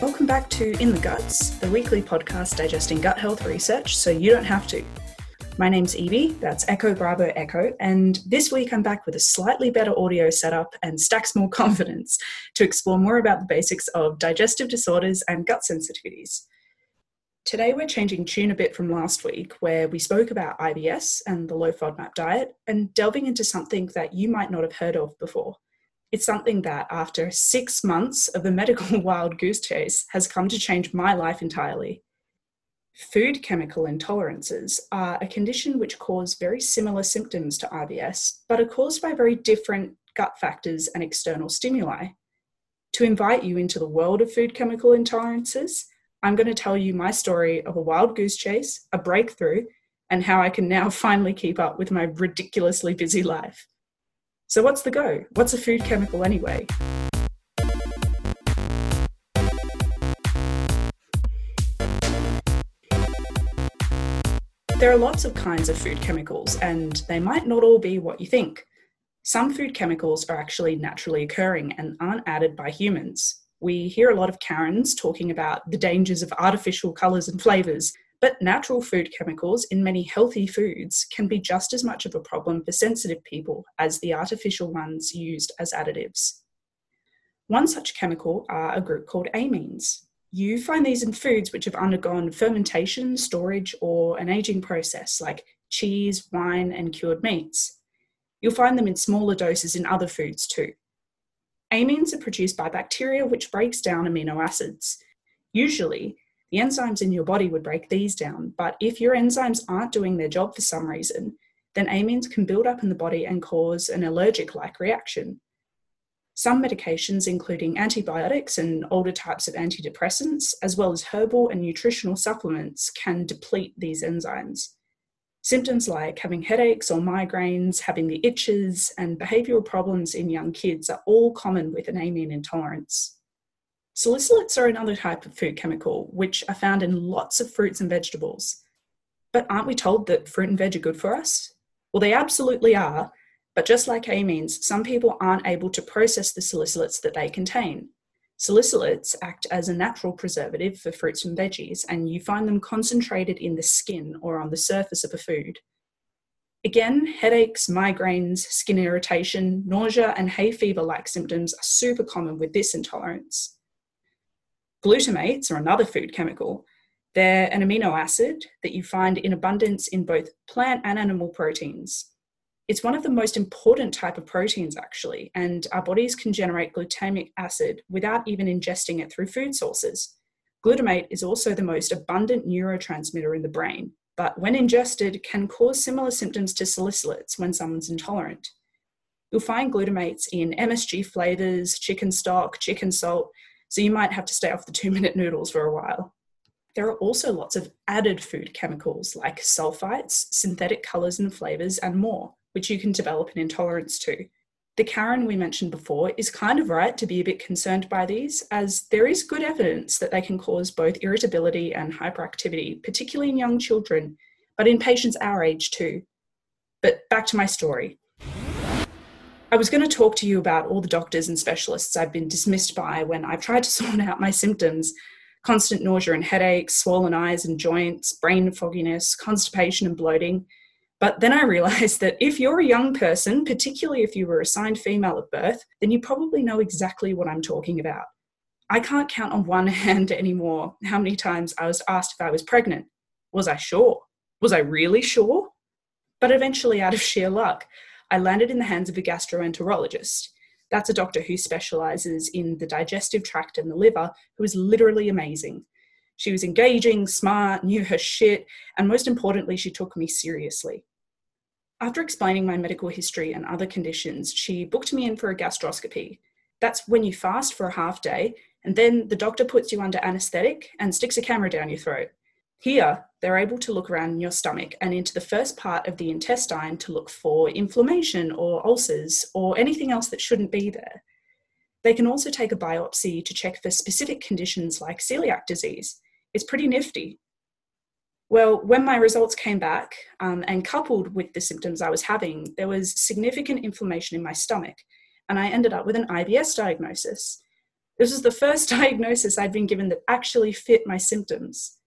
Welcome back to In the Guts, the weekly podcast digesting gut health research so you don't have to. My name's Evie, that's Echo Bravo Echo, and this week I'm back with a slightly better audio setup and stacks more confidence to explore more about the basics of digestive disorders and gut sensitivities. Today we're changing tune a bit from last week, where we spoke about IBS and the low FODMAP diet, and delving into something that you might not have heard of before. It's something that, after six months of a medical wild goose chase, has come to change my life entirely. Food chemical intolerances are a condition which cause very similar symptoms to IBS, but are caused by very different gut factors and external stimuli. To invite you into the world of food chemical intolerances, I'm going to tell you my story of a wild goose chase, a breakthrough, and how I can now finally keep up with my ridiculously busy life. So, what's the go? What's a food chemical anyway? There are lots of kinds of food chemicals, and they might not all be what you think. Some food chemicals are actually naturally occurring and aren't added by humans. We hear a lot of Karens talking about the dangers of artificial colours and flavours, but natural food chemicals in many healthy foods can be just as much of a problem for sensitive people as the artificial ones used as additives. One such chemical are a group called amines. You find these in foods which have undergone fermentation, storage, or an aging process, like cheese, wine, and cured meats. You'll find them in smaller doses in other foods too. Amines are produced by bacteria which breaks down amino acids. Usually, the enzymes in your body would break these down, but if your enzymes aren't doing their job for some reason, then amines can build up in the body and cause an allergic like reaction. Some medications, including antibiotics and older types of antidepressants, as well as herbal and nutritional supplements, can deplete these enzymes. Symptoms like having headaches or migraines, having the itches, and behavioural problems in young kids are all common with an amine intolerance. Salicylates are another type of food chemical, which are found in lots of fruits and vegetables. But aren't we told that fruit and veg are good for us? Well, they absolutely are, but just like amines, some people aren't able to process the salicylates that they contain. Salicylates act as a natural preservative for fruits and veggies, and you find them concentrated in the skin or on the surface of a food. Again, headaches, migraines, skin irritation, nausea, and hay fever like symptoms are super common with this intolerance. Glutamates are another food chemical. They're an amino acid that you find in abundance in both plant and animal proteins it's one of the most important type of proteins actually and our bodies can generate glutamic acid without even ingesting it through food sources glutamate is also the most abundant neurotransmitter in the brain but when ingested can cause similar symptoms to salicylates when someone's intolerant you'll find glutamates in msg flavors chicken stock chicken salt so you might have to stay off the two minute noodles for a while there are also lots of added food chemicals like sulfites, synthetic colours and flavours, and more which you can develop an intolerance to. The Karen we mentioned before is kind of right to be a bit concerned by these, as there is good evidence that they can cause both irritability and hyperactivity, particularly in young children, but in patients our age too. But back to my story. I was going to talk to you about all the doctors and specialists I've been dismissed by when I've tried to sort out my symptoms constant nausea and headaches, swollen eyes and joints, brain fogginess, constipation and bloating. But then I realized that if you're a young person, particularly if you were assigned female at birth, then you probably know exactly what I'm talking about. I can't count on one hand anymore how many times I was asked if I was pregnant. Was I sure? Was I really sure? But eventually, out of sheer luck, I landed in the hands of a gastroenterologist. That's a doctor who specializes in the digestive tract and the liver, who is literally amazing. She was engaging, smart, knew her shit, and most importantly, she took me seriously. After explaining my medical history and other conditions, she booked me in for a gastroscopy. That's when you fast for a half day, and then the doctor puts you under anesthetic and sticks a camera down your throat. Here, they're able to look around your stomach and into the first part of the intestine to look for inflammation or ulcers or anything else that shouldn't be there. They can also take a biopsy to check for specific conditions like celiac disease. It's pretty nifty. Well, when my results came back, um, and coupled with the symptoms I was having, there was significant inflammation in my stomach, and I ended up with an IBS diagnosis. This was the first diagnosis I'd been given that actually fit my symptoms.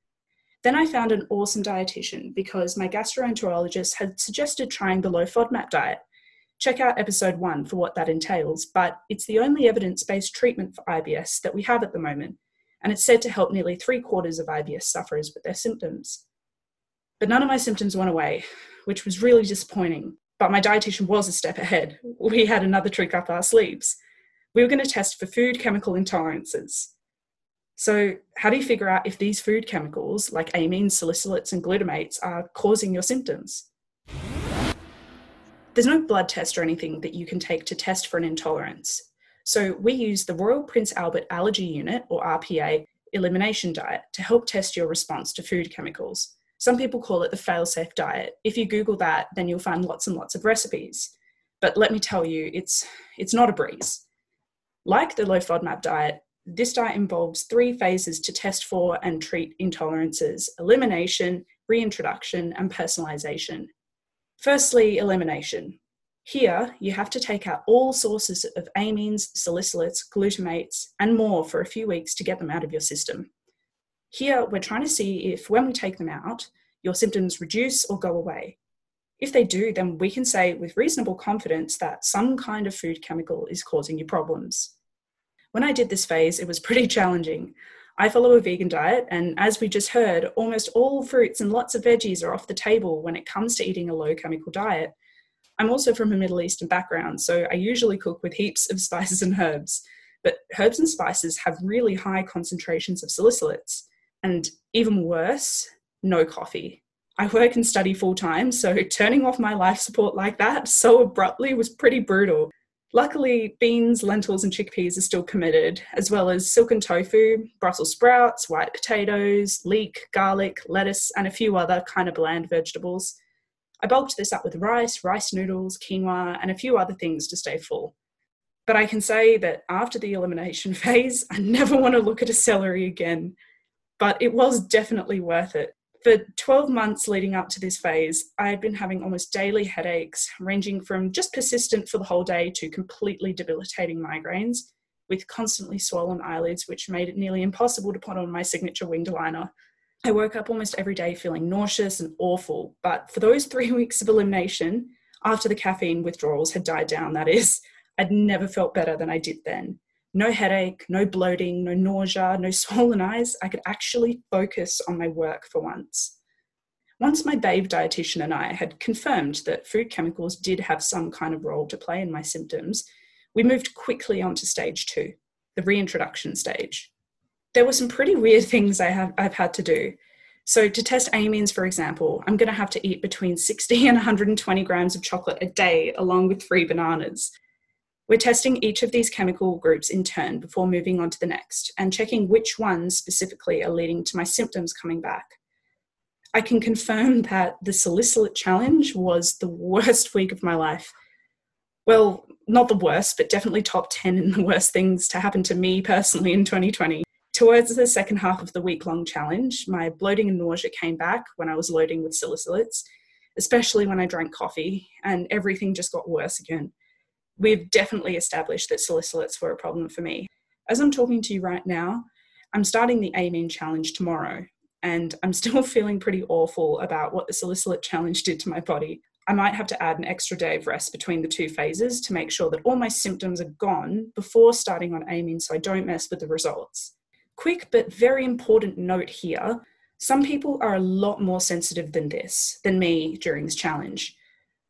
Then I found an awesome dietitian because my gastroenterologist had suggested trying the low FODMAP diet. Check out episode one for what that entails, but it's the only evidence based treatment for IBS that we have at the moment, and it's said to help nearly three quarters of IBS sufferers with their symptoms. But none of my symptoms went away, which was really disappointing. But my dietitian was a step ahead. We had another trick up our sleeves. We were going to test for food chemical intolerances. So, how do you figure out if these food chemicals, like amines, salicylates, and glutamates, are causing your symptoms? There's no blood test or anything that you can take to test for an intolerance. So, we use the Royal Prince Alfred Allergy Unit, or RPA, elimination diet to help test your response to food chemicals. Some people call it the failsafe diet. If you Google that, then you'll find lots and lots of recipes. But let me tell you, it's, it's not a breeze. Like the low FODMAP diet, this diet involves three phases to test for and treat intolerances elimination, reintroduction, and personalization. Firstly, elimination. Here, you have to take out all sources of amines, salicylates, glutamates, and more for a few weeks to get them out of your system. Here, we're trying to see if when we take them out, your symptoms reduce or go away. If they do, then we can say with reasonable confidence that some kind of food chemical is causing you problems. When I did this phase, it was pretty challenging. I follow a vegan diet, and as we just heard, almost all fruits and lots of veggies are off the table when it comes to eating a low chemical diet. I'm also from a Middle Eastern background, so I usually cook with heaps of spices and herbs. But herbs and spices have really high concentrations of salicylates, and even worse, no coffee. I work and study full time, so turning off my life support like that so abruptly was pretty brutal. Luckily, beans, lentils, and chickpeas are still committed, as well as silken tofu, Brussels sprouts, white potatoes, leek, garlic, lettuce, and a few other kind of bland vegetables. I bulked this up with rice, rice noodles, quinoa, and a few other things to stay full. But I can say that after the elimination phase, I never want to look at a celery again. But it was definitely worth it. For 12 months leading up to this phase, I had been having almost daily headaches, ranging from just persistent for the whole day to completely debilitating migraines, with constantly swollen eyelids, which made it nearly impossible to put on my signature winged liner. I woke up almost every day feeling nauseous and awful, but for those three weeks of elimination, after the caffeine withdrawals had died down, that is, I'd never felt better than I did then no headache, no bloating, no nausea, no swollen eyes. I could actually focus on my work for once. Once my babe dietitian and I had confirmed that food chemicals did have some kind of role to play in my symptoms, we moved quickly on to stage two, the reintroduction stage. There were some pretty weird things I have, I've had to do. So, to test amines, for example, I'm going to have to eat between 60 and 120 grams of chocolate a day, along with three bananas. We're testing each of these chemical groups in turn before moving on to the next and checking which ones specifically are leading to my symptoms coming back. I can confirm that the salicylate challenge was the worst week of my life. Well, not the worst, but definitely top 10 in the worst things to happen to me personally in 2020. Towards the second half of the week long challenge, my bloating and nausea came back when I was loading with salicylates, especially when I drank coffee, and everything just got worse again we've definitely established that salicylates were a problem for me. As I'm talking to you right now, I'm starting the amine challenge tomorrow, and I'm still feeling pretty awful about what the salicylate challenge did to my body. I might have to add an extra day of rest between the two phases to make sure that all my symptoms are gone before starting on amine so I don't mess with the results. Quick but very important note here some people are a lot more sensitive than this, than me during this challenge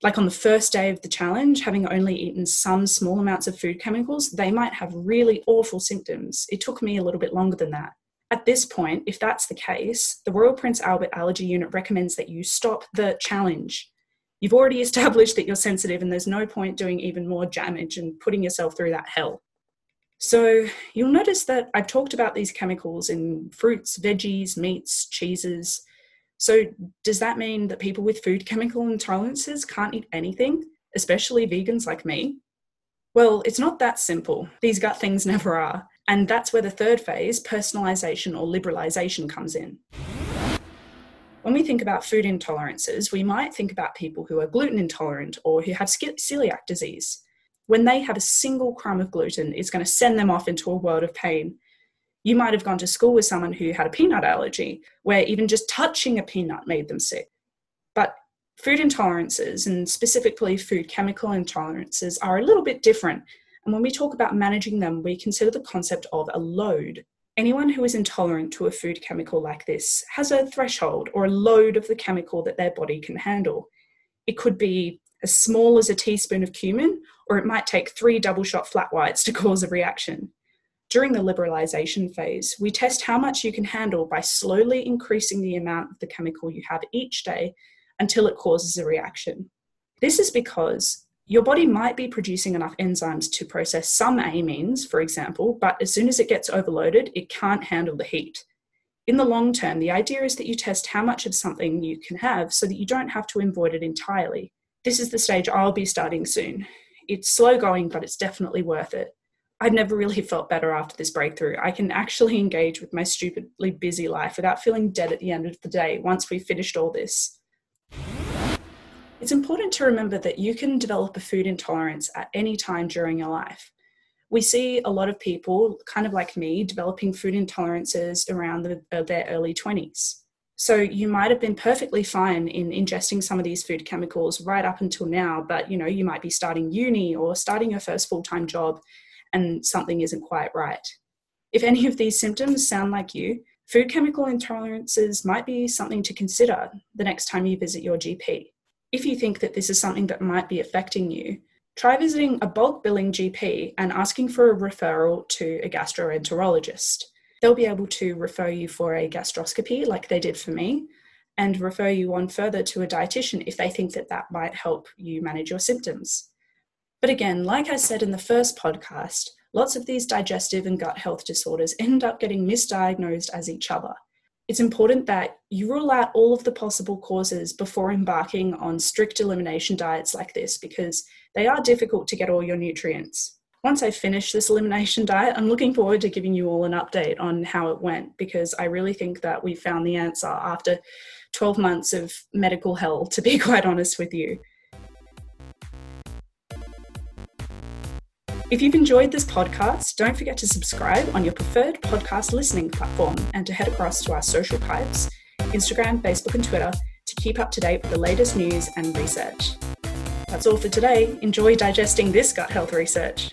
like on the first day of the challenge, having only eaten some small amounts of food chemicals, they might have really awful symptoms. It took me a little bit longer than that. At this point, if that's the case, the Royal Prince Alfred Allergy Unit recommends that you stop the challenge. You've already established that you're sensitive, and there's no point doing even more damage and putting yourself through that hell. So, you'll notice that I've talked about these chemicals in fruits, veggies, meats, cheeses, so, does that mean that people with food chemical intolerances can't eat anything, especially vegans like me? Well, it's not that simple. These gut things never are. And that's where the third phase, personalization or liberalization, comes in. When we think about food intolerances, we might think about people who are gluten intolerant or who have celiac disease. when they have a single crumb of gluten, it's going to send them off into a world of pain. You might have gone to school with someone who had a peanut allergy, where even just touching a peanut made them sick. But food intolerances, and specifically food chemical intolerances, are a little bit different. And when we talk about managing them, we consider the concept of a load. Anyone who is intolerant to a food chemical like this has a threshold or a load of the chemical that their body can handle. It could be as small as a teaspoon of cumin, or it might take three double shot flat whites to cause a reaction. During the liberalisation phase, we test how much you can handle by slowly increasing the amount of the chemical you have each day until it causes a reaction. This is because your body might be producing enough enzymes to process some amines, for example, but as soon as it gets overloaded, it can't handle the heat. In the long term, the idea is that you test how much of something you can have so that you don't have to avoid it entirely. This is the stage I'll be starting soon. It's slow going, but it's definitely worth it. I've never really felt better after this breakthrough. I can actually engage with my stupidly busy life without feeling dead at the end of the day once we've finished all this. It's important to remember that you can develop a food intolerance at any time during your life. We see a lot of people, kind of like me, developing food intolerances around the, uh, their early 20s. So you might have been perfectly fine in ingesting some of these food chemicals right up until now, but you know, you might be starting uni or starting your first full-time job and something isn't quite right. If any of these symptoms sound like you, food chemical intolerances might be something to consider the next time you visit your GP if you think that this is something that might be affecting you, try visiting a bulk billing GP and asking for a referral to a gastroenterologist. They'll be able to refer you for a gastroscopy, like they did for me, and refer you on further to a dietitian if they think that that might help you manage your symptoms. But again, like I said in the first podcast, lots of these digestive and gut health disorders end up getting misdiagnosed as each other it's important that you rule out all of the possible causes before embarking on strict elimination diets like this because they are difficult to get all your nutrients. Once I finish this elimination diet, I'm looking forward to giving you all an update on how it went because I really think that we found the answer after 12 months of medical hell, to be quite honest with you. If you've enjoyed this podcast, don't forget to subscribe on your preferred podcast listening platform and to head across to our social pipes Instagram, Facebook, and Twitter to keep up to date with the latest news and research. That's all for today. Enjoy digesting this gut health research.